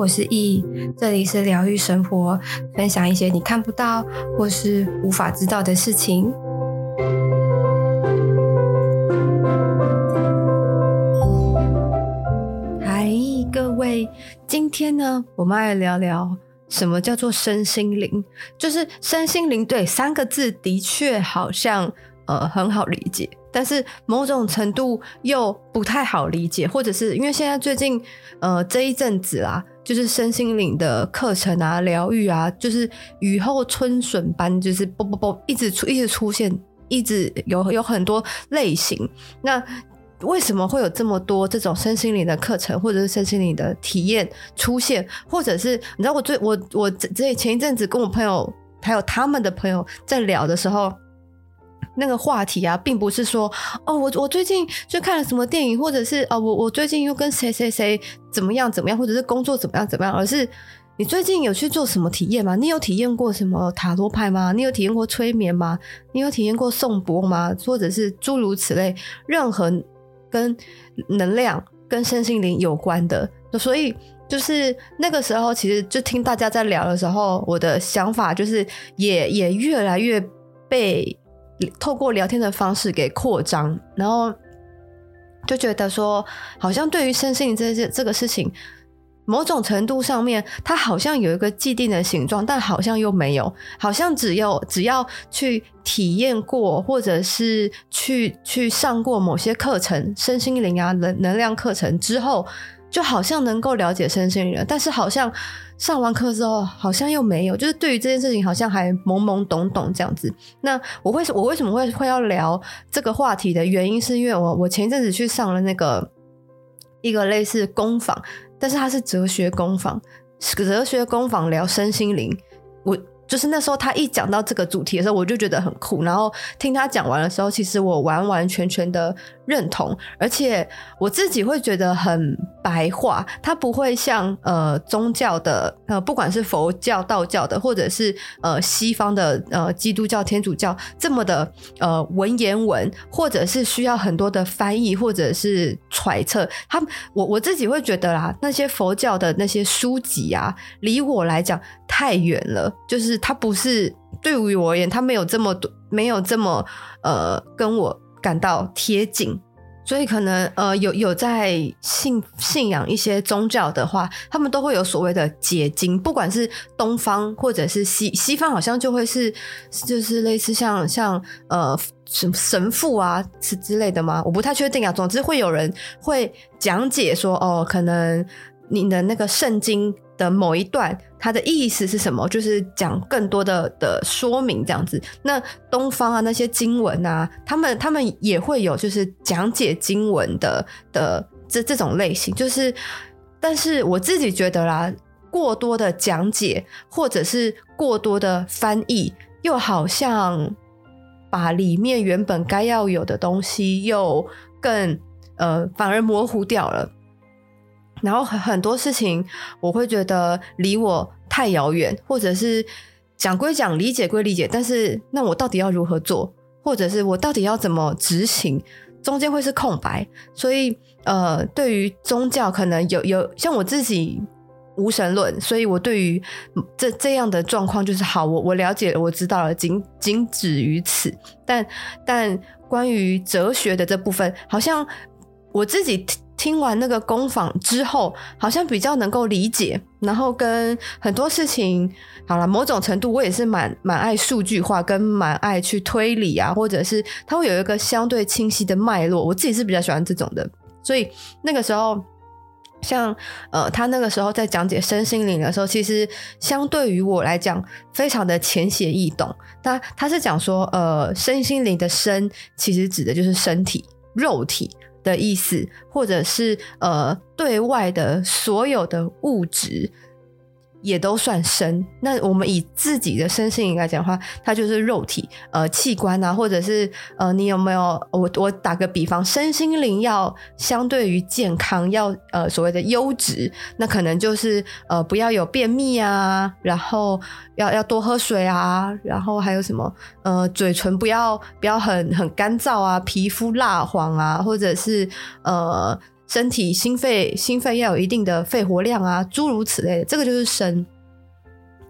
我是易，这里是疗愈生活，分享一些你看不到或是无法知道的事情。嗨，各位，今天呢，我们来聊聊什么叫做身心灵，就是身心灵，对，三个字的确好像呃很好理解。但是某种程度又不太好理解，或者是因为现在最近呃这一阵子啦，就是身心灵的课程啊、疗愈啊，就是雨后春笋般，就是啵啵啵一直出、一直出现，一直有有很多类型。那为什么会有这么多这种身心灵的课程，或者是身心灵的体验出现？或者是你知道我最我我这前一阵子跟我朋友还有他们的朋友在聊的时候。那个话题啊，并不是说哦，我我最近就看了什么电影，或者是哦，我我最近又跟谁谁谁怎么样怎么样，或者是工作怎么样怎么样，而是你最近有去做什么体验吗？你有体验过什么塔罗牌吗？你有体验过催眠吗？你有体验过颂钵吗？或者是诸如此类，任何跟能量、跟身心灵有关的，所以就是那个时候，其实就听大家在聊的时候，我的想法就是也也越来越被。透过聊天的方式给扩张，然后就觉得说，好像对于身心这这这个事情，某种程度上面，它好像有一个既定的形状，但好像又没有，好像只有只要去体验过，或者是去去上过某些课程，身心灵啊能能量课程之后。就好像能够了解身心灵，但是好像上完课之后，好像又没有，就是对于这件事情好像还懵懵懂懂这样子。那我为什我为什么会会要聊这个话题的原因，是因为我我前一阵子去上了那个一个类似工坊，但是它是哲学工坊，哲学工坊聊身心灵，我。就是那时候他一讲到这个主题的时候，我就觉得很酷。然后听他讲完的时候，其实我完完全全的认同，而且我自己会觉得很白话。它不会像呃宗教的呃，不管是佛教、道教的，或者是呃西方的呃基督教、天主教这么的呃文言文，或者是需要很多的翻译或者是揣测。他我我自己会觉得啦，那些佛教的那些书籍啊，离我来讲太远了，就是。他不是对于我而言，他没有这么多，没有这么呃跟我感到贴近，所以可能呃有有在信信仰一些宗教的话，他们都会有所谓的结晶，不管是东方或者是西西方，好像就会是就是类似像像呃什神父啊之之类的吗？我不太确定啊。总之会有人会讲解说哦，可能你的那个圣经。的某一段，它的意思是什么？就是讲更多的的说明这样子。那东方啊，那些经文啊，他们他们也会有，就是讲解经文的的这这种类型。就是，但是我自己觉得啦，过多的讲解或者是过多的翻译，又好像把里面原本该要有的东西又更呃，反而模糊掉了。然后很多事情，我会觉得离我太遥远，或者是讲归讲，理解归理解，但是那我到底要如何做，或者是我到底要怎么执行，中间会是空白。所以，呃，对于宗教，可能有有像我自己无神论，所以我对于这这样的状况就是好，我我了解了，我知道了，仅仅止于此。但但关于哲学的这部分，好像我自己。听完那个工坊之后，好像比较能够理解，然后跟很多事情，好了，某种程度我也是蛮蛮爱数据化，跟蛮爱去推理啊，或者是它会有一个相对清晰的脉络，我自己是比较喜欢这种的。所以那个时候，像呃，他那个时候在讲解身心灵的时候，其实相对于我来讲，非常的浅显易懂。他他是讲说，呃，身心灵的身，其实指的就是身体、肉体。的意思，或者是呃，对外的所有的物质。也都算身。那我们以自己的身心灵来讲的话，它就是肉体、呃器官啊，或者是呃，你有没有？我我打个比方，身心灵要相对于健康，要呃所谓的优质，那可能就是呃不要有便秘啊，然后要要多喝水啊，然后还有什么？呃，嘴唇不要不要很很干燥啊，皮肤蜡黄啊，或者是呃。身体心肺心肺要有一定的肺活量啊，诸如此类的，这个就是身。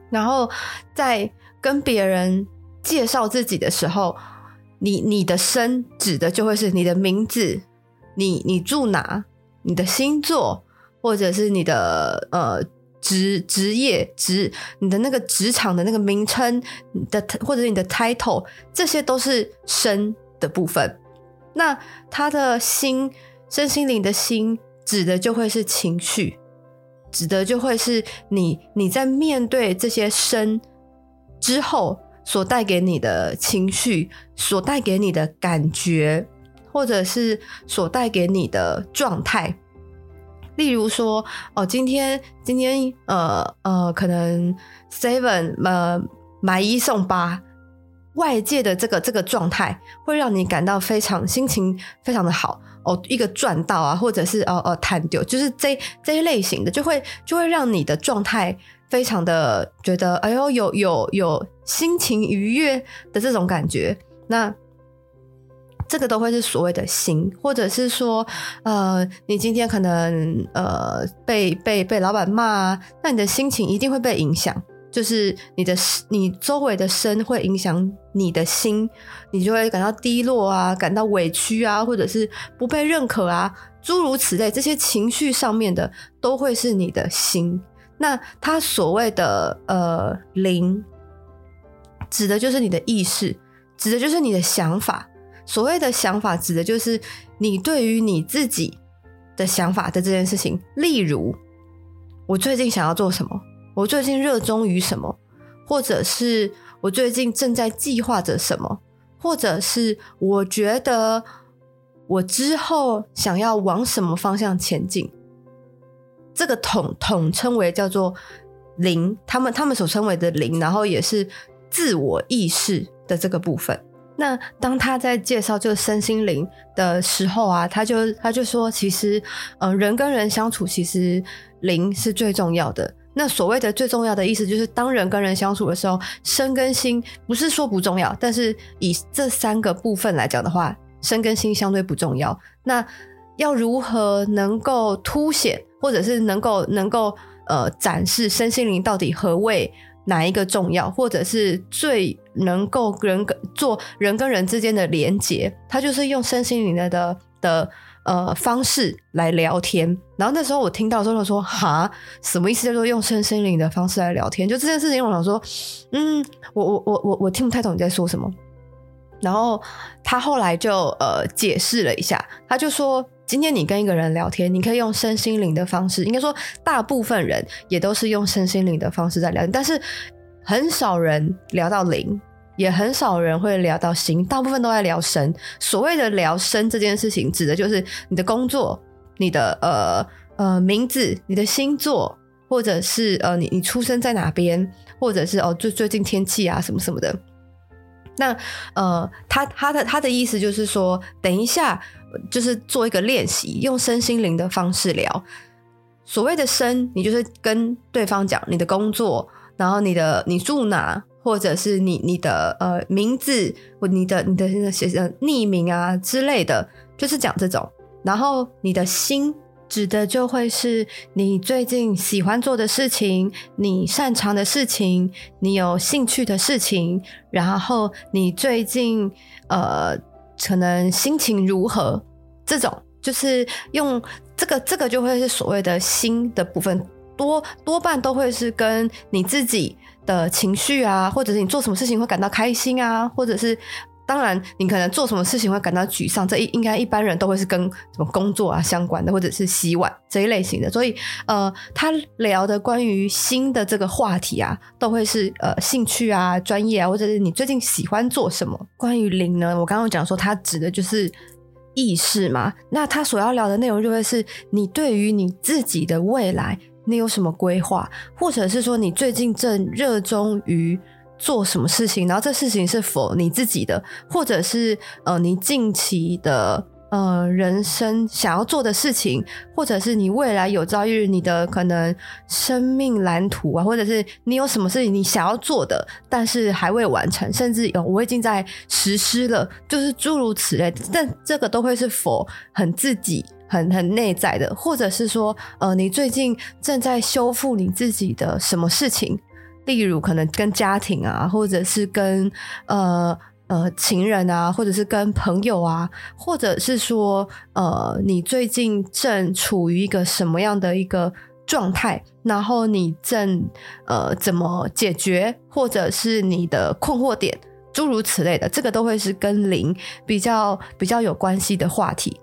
然后在跟别人介绍自己的时候，你你的身指的就会是你的名字，你你住哪，你的星座，或者是你的呃职职业职，你的那个职场的那个名称，你的或者你的 title，这些都是身的部分。那他的心身心灵的心指的就会是情绪，指的就会是你你在面对这些身之后所带给你的情绪，所带给你的感觉，或者是所带给你的状态。例如说，哦，今天今天呃呃，可能 seven 呃买一送八。外界的这个这个状态会让你感到非常心情非常的好哦，一个赚到啊，或者是哦哦弹丢，就是这这一类型的，就会就会让你的状态非常的觉得哎呦有有有心情愉悦的这种感觉。那这个都会是所谓的心，或者是说呃，你今天可能呃被被被老板骂啊，那你的心情一定会被影响。就是你的你周围的身会影响你的心，你就会感到低落啊，感到委屈啊，或者是不被认可啊，诸如此类，这些情绪上面的都会是你的心。那他所谓的呃灵，指的就是你的意识，指的就是你的想法。所谓的想法，指的就是你对于你自己的想法的这件事情。例如，我最近想要做什么？我最近热衷于什么，或者是我最近正在计划着什么，或者是我觉得我之后想要往什么方向前进，这个统统称为叫做灵，他们他们所称为的灵，然后也是自我意识的这个部分。那当他在介绍这个身心灵的时候啊，他就他就说，其实，嗯、呃，人跟人相处，其实灵是最重要的。那所谓的最重要的意思，就是当人跟人相处的时候，身跟心不是说不重要，但是以这三个部分来讲的话，身跟心相对不重要。那要如何能够凸显，或者是能够能够呃展示身心灵到底何谓哪一个重要，或者是最能够人跟做人跟人之间的连结，它就是用身心灵的的。的呃方式来聊天，然后那时候我听到之后说哈，什么意思？叫做用身心灵的方式来聊天？就这件事情，我想说，嗯，我我我我我听不太懂你在说什么。然后他后来就呃解释了一下，他就说，今天你跟一个人聊天，你可以用身心灵的方式，应该说大部分人也都是用身心灵的方式在聊天，但是很少人聊到灵。也很少人会聊到心，大部分都在聊身。所谓的聊身这件事情，指的就是你的工作、你的呃呃名字、你的星座，或者是呃你你出生在哪边，或者是哦最最近天气啊什么什么的。那呃他他的他的意思就是说，等一下就是做一个练习，用身心灵的方式聊。所谓的身，你就是跟对方讲你的工作，然后你的你住哪。或者是你你的呃名字或你的你的那个写的匿名啊之类的，就是讲这种。然后你的心指的就会是你最近喜欢做的事情，你擅长的事情，你有兴趣的事情。然后你最近呃可能心情如何？这种就是用这个这个就会是所谓的心的部分，多多半都会是跟你自己。的情绪啊，或者是你做什么事情会感到开心啊，或者是当然你可能做什么事情会感到沮丧，这一应该一般人都会是跟什么工作啊相关的，或者是洗碗这一类型的。所以呃，他聊的关于新的这个话题啊，都会是呃兴趣啊、专业啊，或者是你最近喜欢做什么。关于灵呢，我刚刚讲说它指的就是意识嘛，那他所要聊的内容就会是你对于你自己的未来。你有什么规划，或者是说你最近正热衷于做什么事情？然后这事情是否你自己的，或者是呃你近期的呃人生想要做的事情，或者是你未来有朝一日你的可能生命蓝图啊，或者是你有什么事情你想要做的，但是还未完成，甚至有我已经在实施了，就是诸如此类。但这个都会是否很自己。很很内在的，或者是说，呃，你最近正在修复你自己的什么事情，例如可能跟家庭啊，或者是跟呃呃情人啊，或者是跟朋友啊，或者是说，呃，你最近正处于一个什么样的一个状态，然后你正呃怎么解决，或者是你的困惑点，诸如此类的，这个都会是跟灵比较比较有关系的话题。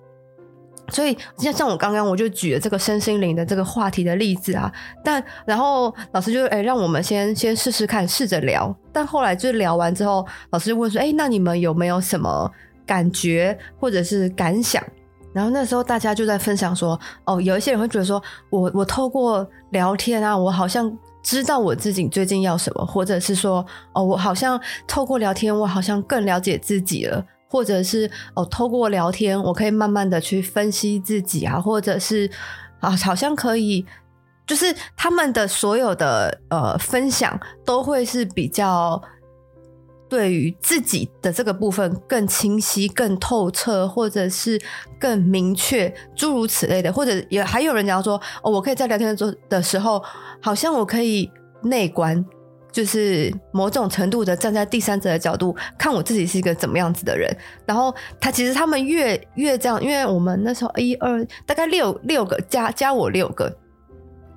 所以，像像我刚刚我就举了这个身心灵的这个话题的例子啊，但然后老师就哎、让我们先先试试看，试着聊。但后来就聊完之后，老师就问说：“哎、那你们有没有什么感觉或者是感想？”然后那时候大家就在分享说：“哦，有一些人会觉得说，我我透过聊天啊，我好像知道我自己最近要什么，或者是说，哦，我好像透过聊天，我好像更了解自己了。”或者是哦，透过聊天，我可以慢慢的去分析自己啊，或者是啊，好像可以，就是他们的所有的呃分享都会是比较对于自己的这个部分更清晰、更透彻，或者是更明确，诸如此类的。或者也还有人讲说，哦，我可以在聊天的的时候，好像我可以内观。就是某种程度的站在第三者的角度看我自己是一个怎么样子的人，然后他其实他们越越这样，因为我们那时候一二大概六六个加加我六个，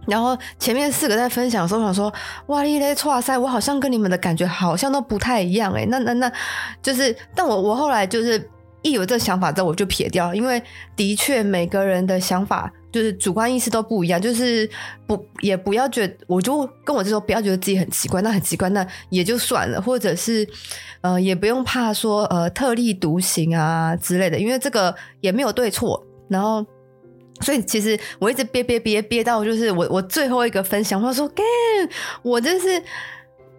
然后前面四个在分享的时候想说，哇哩嘞剉赛，我好像跟你们的感觉好像都不太一样诶，那那那就是，但我我后来就是一有这想法之后我就撇掉，因为的确每个人的想法。就是主观意识都不一样，就是不也不要觉，我就跟我就说不要觉得自己很奇怪，那很奇怪，那也就算了，或者是呃也不用怕说呃特立独行啊之类的，因为这个也没有对错。然后，所以其实我一直憋憋憋憋到就是我我最后一个分享，我说，干，我真是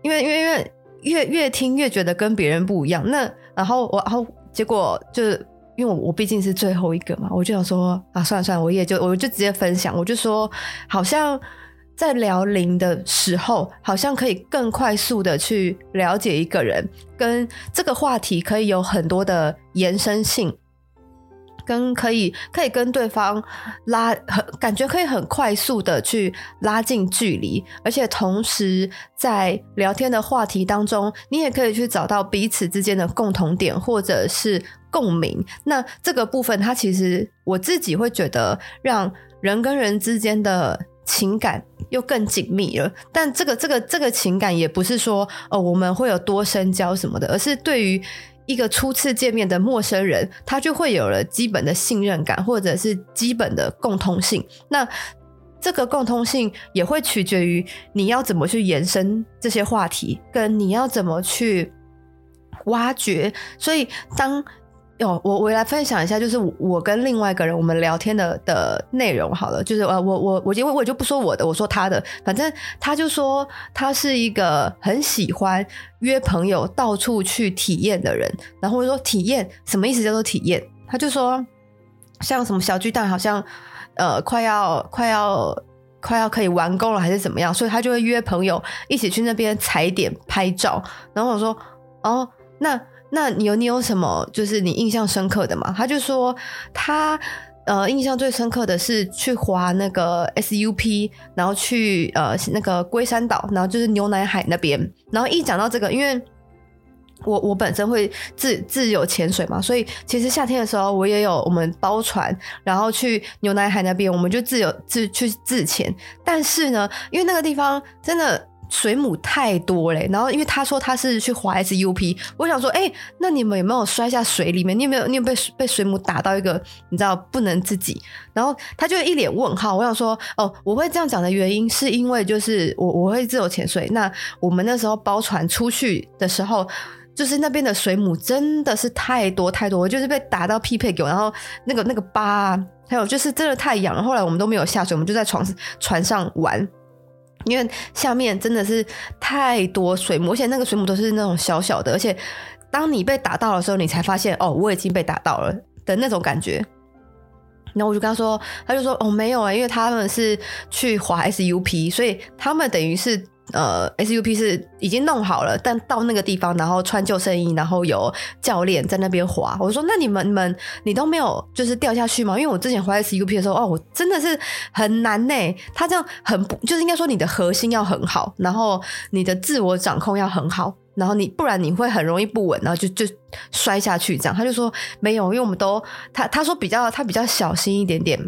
因为因为因为越越听越觉得跟别人不一样，那然后我然后结果就是。因为我我毕竟是最后一个嘛，我就想说啊，算了算了，我也就我就直接分享，我就说，好像在聊零的时候，好像可以更快速的去了解一个人，跟这个话题可以有很多的延伸性。跟可以可以跟对方拉很感觉可以很快速的去拉近距离，而且同时在聊天的话题当中，你也可以去找到彼此之间的共同点或者是共鸣。那这个部分，它其实我自己会觉得让人跟人之间的情感又更紧密了。但这个这个这个情感也不是说哦我们会有多深交什么的，而是对于。一个初次见面的陌生人，他就会有了基本的信任感，或者是基本的共通性。那这个共通性也会取决于你要怎么去延伸这些话题，跟你要怎么去挖掘。所以当哦，我我来分享一下，就是我跟另外一个人我们聊天的的内容好了，就是呃，我我我因为我就不说我的，我说他的，反正他就说他是一个很喜欢约朋友到处去体验的人，然后我说体验？什么意思？叫做体验？他就说像什么小巨蛋好像呃快要快要快要可以完工了还是怎么样，所以他就会约朋友一起去那边踩点拍照，然后我说哦那。那你有你有什么就是你印象深刻的吗？他就说他呃印象最深刻的是去滑那个 SUP，然后去呃那个龟山岛，然后就是牛奶海那边。然后一讲到这个，因为我我本身会自自由潜水嘛，所以其实夏天的时候我也有我们包船，然后去牛奶海那边，我们就自由自去自潜。但是呢，因为那个地方真的。水母太多嘞，然后因为他说他是去滑 SUP，我想说，哎、那你们有没有摔下水里面？你有没有你有被被水母打到一个你知道不能自己？然后他就一脸问号。我想说，哦，我会这样讲的原因是因为就是我我会自由潜水，那我们那时候包船出去的时候，就是那边的水母真的是太多太多，我就是被打到匹配给我，然后那个那个疤，还有就是真的太痒了。后来我们都没有下水，我们就在床船上玩。因为下面真的是太多水母，而且那个水母都是那种小小的，而且当你被打到的时候，你才发现哦，我已经被打到了的那种感觉。然后我就跟他说，他就说哦，没有啊，因为他们是去滑 SUP，所以他们等于是呃，SUP 是已经弄好了，但到那个地方，然后穿救生衣，然后有教练在那边滑。我说：“那你们、你们、你都没有就是掉下去吗？”因为我之前滑 SUP 的时候，哦，我真的是很难呢。他这样很不，就是应该说你的核心要很好，然后你的自我掌控要很好，然后你不然你会很容易不稳，然后就就摔下去。这样他就说没有，因为我们都他他说比较他比较小心一点点。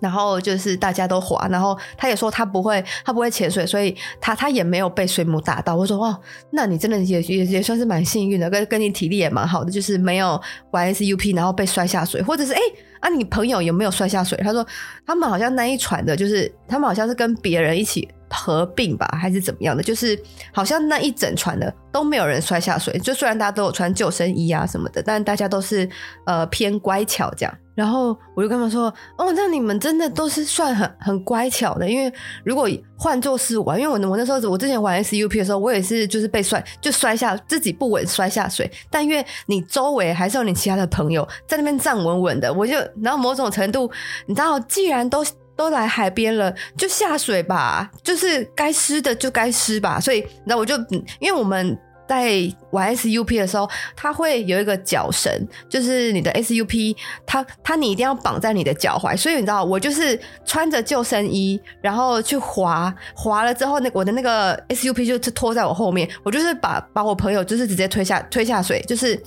然后就是大家都滑，然后他也说他不会，他不会潜水，所以他他也没有被水母打到。我说哇，那你真的也也也算是蛮幸运的，跟跟你体力也蛮好的，就是没有玩 SUP 然后被摔下水，或者是哎啊，你朋友有没有摔下水？他说他们好像那一船的，就是他们好像是跟别人一起合并吧，还是怎么样的？就是好像那一整船的都没有人摔下水，就虽然大家都有穿救生衣啊什么的，但大家都是呃偏乖巧这样。然后我就跟他们说：“哦，那你们真的都是算很很乖巧的，因为如果换作是我，因为我我那时候我之前玩 SUP 的时候，我也是就是被摔就摔下自己不稳摔下水，但因为你周围还是有你其他的朋友在那边站稳稳的，我就然后某种程度你知道，既然都都来海边了，就下水吧，就是该湿的就该湿吧，所以那我就因为我们。”在玩 SUP 的时候，它会有一个脚绳，就是你的 SUP，它它你一定要绑在你的脚踝。所以你知道，我就是穿着救生衣，然后去滑，滑了之后，那我的那个 SUP 就拖在我后面。我就是把把我朋友就是直接推下推下水。就是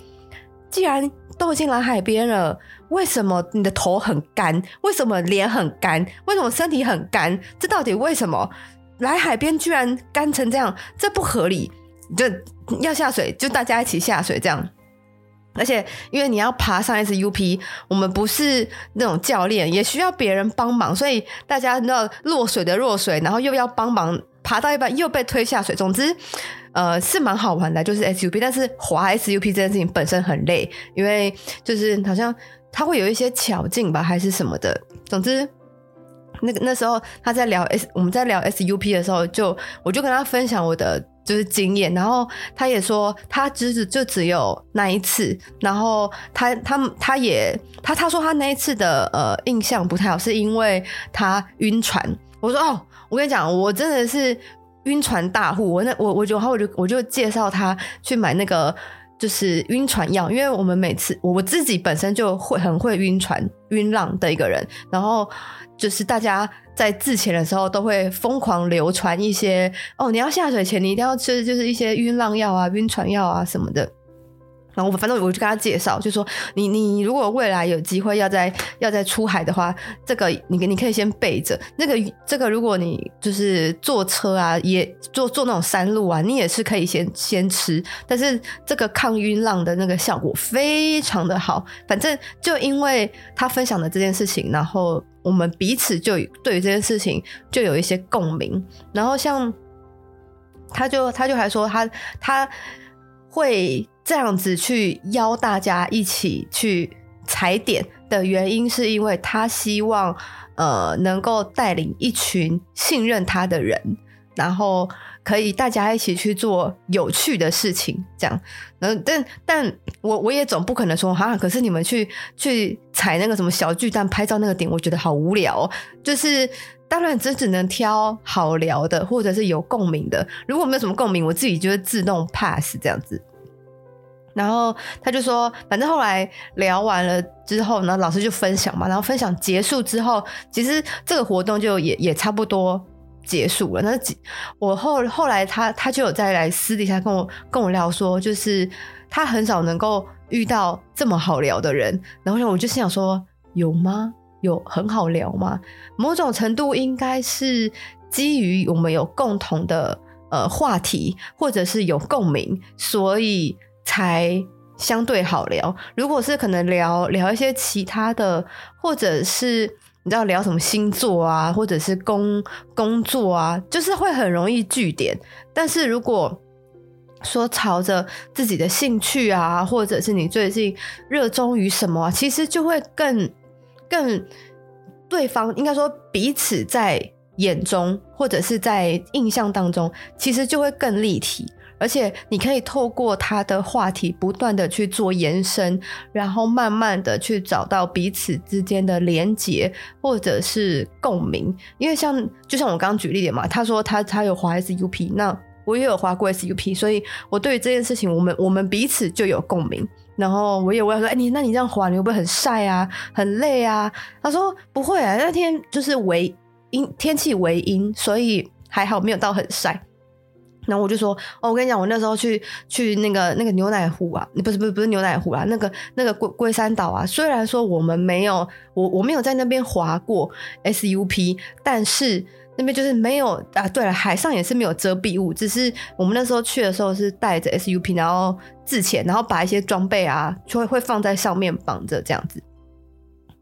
既然都已经来海边了，为什么你的头很干？为什么脸很干？为什么身体很干？这到底为什么？来海边居然干成这样，这不合理。就要下水，就大家一起下水这样。而且因为你要爬上 SUP，我们不是那种教练，也需要别人帮忙，所以大家知道落水的落水，然后又要帮忙爬到一半又被推下水。总之，呃，是蛮好玩的，就是 SUP。但是滑 SUP 这件事情本身很累，因为就是好像它会有一些巧劲吧，还是什么的。总之，那个那时候他在聊 S，我们在聊 SUP 的时候，就我就跟他分享我的。就是经验，然后他也说他只是就只有那一次，然后他他他也他他说他那一次的呃印象不太好，是因为他晕船。我说哦，我跟你讲，我真的是晕船大户，我那我我就然后我就我就介绍他去买那个就是晕船药，因为我们每次我我自己本身就会很会晕船晕浪的一个人，然后就是大家。在自潜的时候，都会疯狂流传一些哦，你要下水前，你一定要吃，就是一些晕浪药啊、晕船药啊什么的。然后我反正我就跟他介绍，就说你你如果未来有机会要在要在出海的话，这个你你可以先备着。那个这个如果你就是坐车啊，也坐坐那种山路啊，你也是可以先先吃。但是这个抗晕浪的那个效果非常的好。反正就因为他分享的这件事情，然后。我们彼此就对于这件事情就有一些共鸣，然后像他就他就还说他他会这样子去邀大家一起去踩点的原因，是因为他希望呃能够带领一群信任他的人，然后。可以大家一起去做有趣的事情，这样。嗯，但但我我也总不可能说哈，可是你们去去踩那个什么小巨蛋拍照那个点，我觉得好无聊。就是当然只只能挑好聊的，或者是有共鸣的。如果没有什么共鸣，我自己就会自动 pass 这样子。然后他就说，反正后来聊完了之后呢，老师就分享嘛。然后分享结束之后，其实这个活动就也也差不多。结束了，那我后后来他他就有再来私底下跟我跟我聊说，就是他很少能够遇到这么好聊的人，然后我就心想说，有吗？有很好聊吗？某种程度应该是基于我们有共同的呃话题，或者是有共鸣，所以还相对好聊。如果是可能聊聊一些其他的，或者是。你知道聊什么星座啊，或者是工工作啊，就是会很容易据点。但是如果说朝着自己的兴趣啊，或者是你最近热衷于什么啊，其实就会更更对方应该说彼此在眼中或者是在印象当中，其实就会更立体。而且你可以透过他的话题不断的去做延伸，然后慢慢的去找到彼此之间的连结或者是共鸣。因为像就像我刚刚举例的嘛，他说他他有滑 SUP，那我也有滑过 SUP，所以我对于这件事情，我们我们彼此就有共鸣。然后我也问他说：“哎，你那你这样滑，你会不会很晒啊，很累啊？”他说：“不会啊，那天就是为阴，天气为阴，所以还好没有到很晒。”然后我就说：“哦，我跟你讲，我那时候去去那个那个牛奶湖啊，不是不是不是牛奶湖啊，那个那个龟龟山岛啊。虽然说我们没有我我没有在那边滑过 SUP，但是那边就是没有啊。对了，海上也是没有遮蔽物，只是我们那时候去的时候是带着 SUP，然后自潜，然后把一些装备啊就会会放在上面绑着这样子。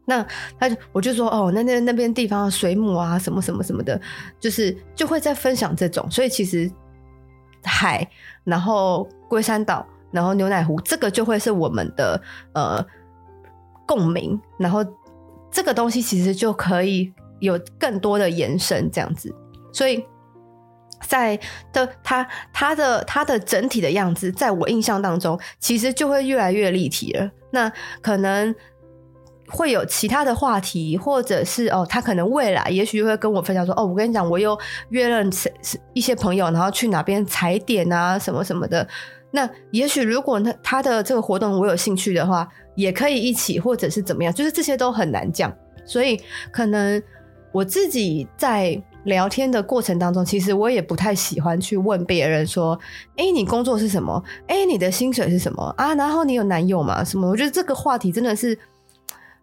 那他就我就说哦，那那那边地方水母啊，什么什么什么的，就是就会在分享这种，所以其实。”海，然后龟山岛，然后牛奶湖，这个就会是我们的呃共鸣，然后这个东西其实就可以有更多的延伸，这样子。所以在的它它的它的整体的样子，在我印象当中，其实就会越来越立体了。那可能。会有其他的话题，或者是哦，他可能未来也许会跟我分享说，哦，我跟你讲，我又约了谁一些朋友，然后去哪边踩点啊，什么什么的。那也许如果他他的这个活动我有兴趣的话，也可以一起，或者是怎么样，就是这些都很难讲。所以可能我自己在聊天的过程当中，其实我也不太喜欢去问别人说，哎，你工作是什么？哎，你的薪水是什么啊？然后你有男友吗？什么？我觉得这个话题真的是。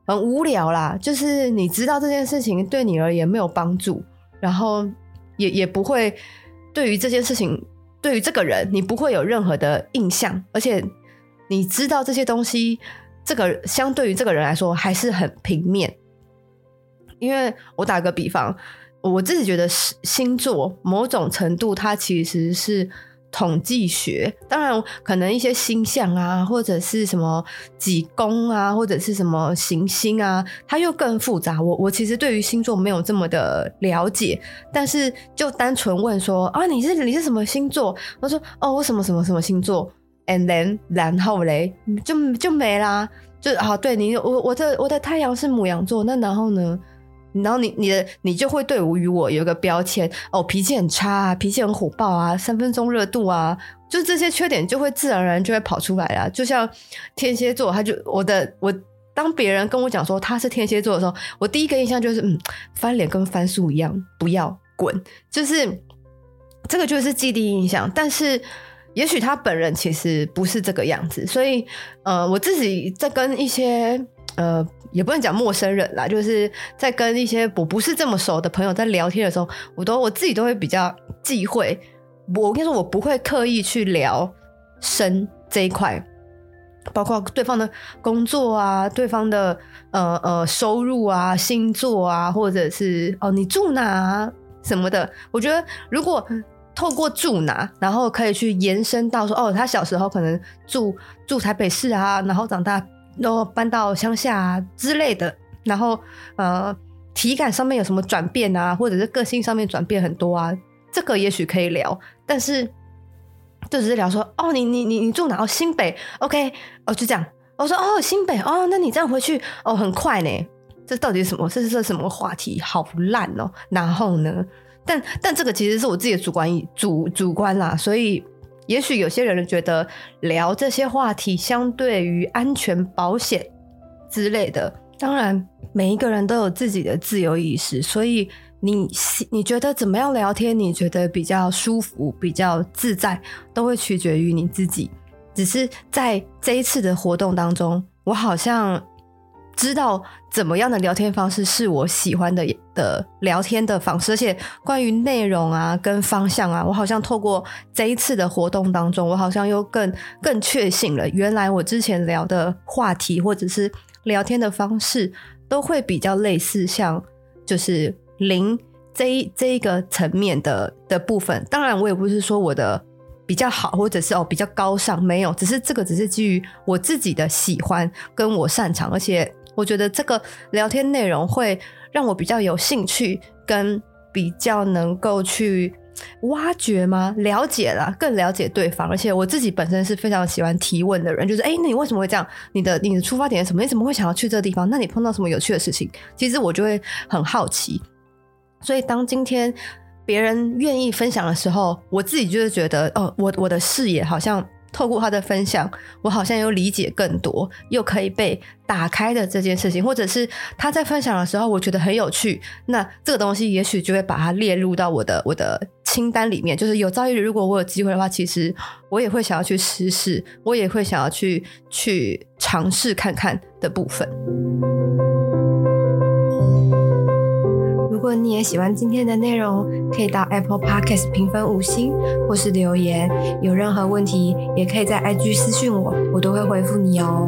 很无聊啦，就是你知道这件事情对你而言没有帮助，然后也也不会对于这件事情，对于这个人你不会有任何的印象，而且你知道这些东西，这个相对于这个人来说还是很平面。因为我打个比方，我自己觉得星座某种程度它其实是。统计学，当然可能一些星象啊，或者是什么几宫啊，或者是什么行星啊，它又更复杂。我我其实对于星座没有这么的了解，但是就单纯问说啊，你是你是什么星座？我说哦，我什么什么什么星座，and then 然后嘞，就就没啦，就啊，对你我我的我的太阳是牡羊座，那然后呢？然后你你的你就会对我与我有一个标签哦，脾气很差啊，脾气很火爆啊，三分钟热度啊，就这些缺点就会自然而然就会跑出来了。就像天蝎座，他就我的我当别人跟我讲说他是天蝎座的时候，我第一个印象就是嗯，翻脸跟翻书一样，不要滚，就是这个就是既定印象。但是也许他本人其实不是这个样子，所以呃，我自己在跟一些。呃，也不能讲陌生人啦，就是在跟一些我不是这么熟的朋友在聊天的时候，我都我自己都会比较忌讳。我跟你说，我不会刻意去聊深这一块，包括对方的工作啊，对方的呃呃收入啊，星座啊，或者是哦你住哪啊什么的。我觉得如果透过住哪，然后可以去延伸到说，哦，他小时候可能住住台北市啊，然后长大。然后搬到乡下啊之类的，然后呃，体感上面有什么转变啊，或者是个性上面转变很多啊，这个也许可以聊，但是就只是聊说哦，你你你你住哪？哦，新北，OK，哦，就这样。我说哦，新北，哦，那你这样回去哦，很快呢。这到底是什么？这是这什么话题？好烂哦。然后呢？但但这个其实是我自己的主观主主观啦，所以。也许有些人觉得聊这些话题相对于安全保险之类的，当然每一个人都有自己的自由意识，所以你你觉得怎么样聊天，你觉得比较舒服、比较自在，都会取决于你自己。只是在这一次的活动当中，我好像。知道怎么样的聊天方式是我喜欢的的聊天的方式，而且关于内容啊跟方向啊，我好像透过这一次的活动当中，我好像又更更确信了，原来我之前聊的话题或者是聊天的方式都会比较类似，像就是零这这一个层面的的部分。当然，我也不是说我的比较好，或者是哦比较高尚，没有，只是这个只是基于我自己的喜欢跟我擅长，而且。我觉得这个聊天内容会让我比较有兴趣，跟比较能够去挖掘吗？了解了，更了解对方。而且我自己本身是非常喜欢提问的人，就是哎，那你为什么会这样？你的你的出发点是什么？你怎么会想要去这个地方？那你碰到什么有趣的事情？其实我就会很好奇。所以当今天别人愿意分享的时候，我自己就是觉得，哦，我我的视野好像。透过他的分享，我好像又理解更多，又可以被打开的这件事情，或者是他在分享的时候，我觉得很有趣，那这个东西也许就会把它列入到我的我的清单里面。就是有朝一日，如果我有机会的话，其实我也会想要去试试，我也会想要去去尝试看看的部分。如果你也喜欢今天的内容，可以到 Apple Podcast 评分五星，或是留言。有任何问题，也可以在 IG 私讯我，我都会回复你哦。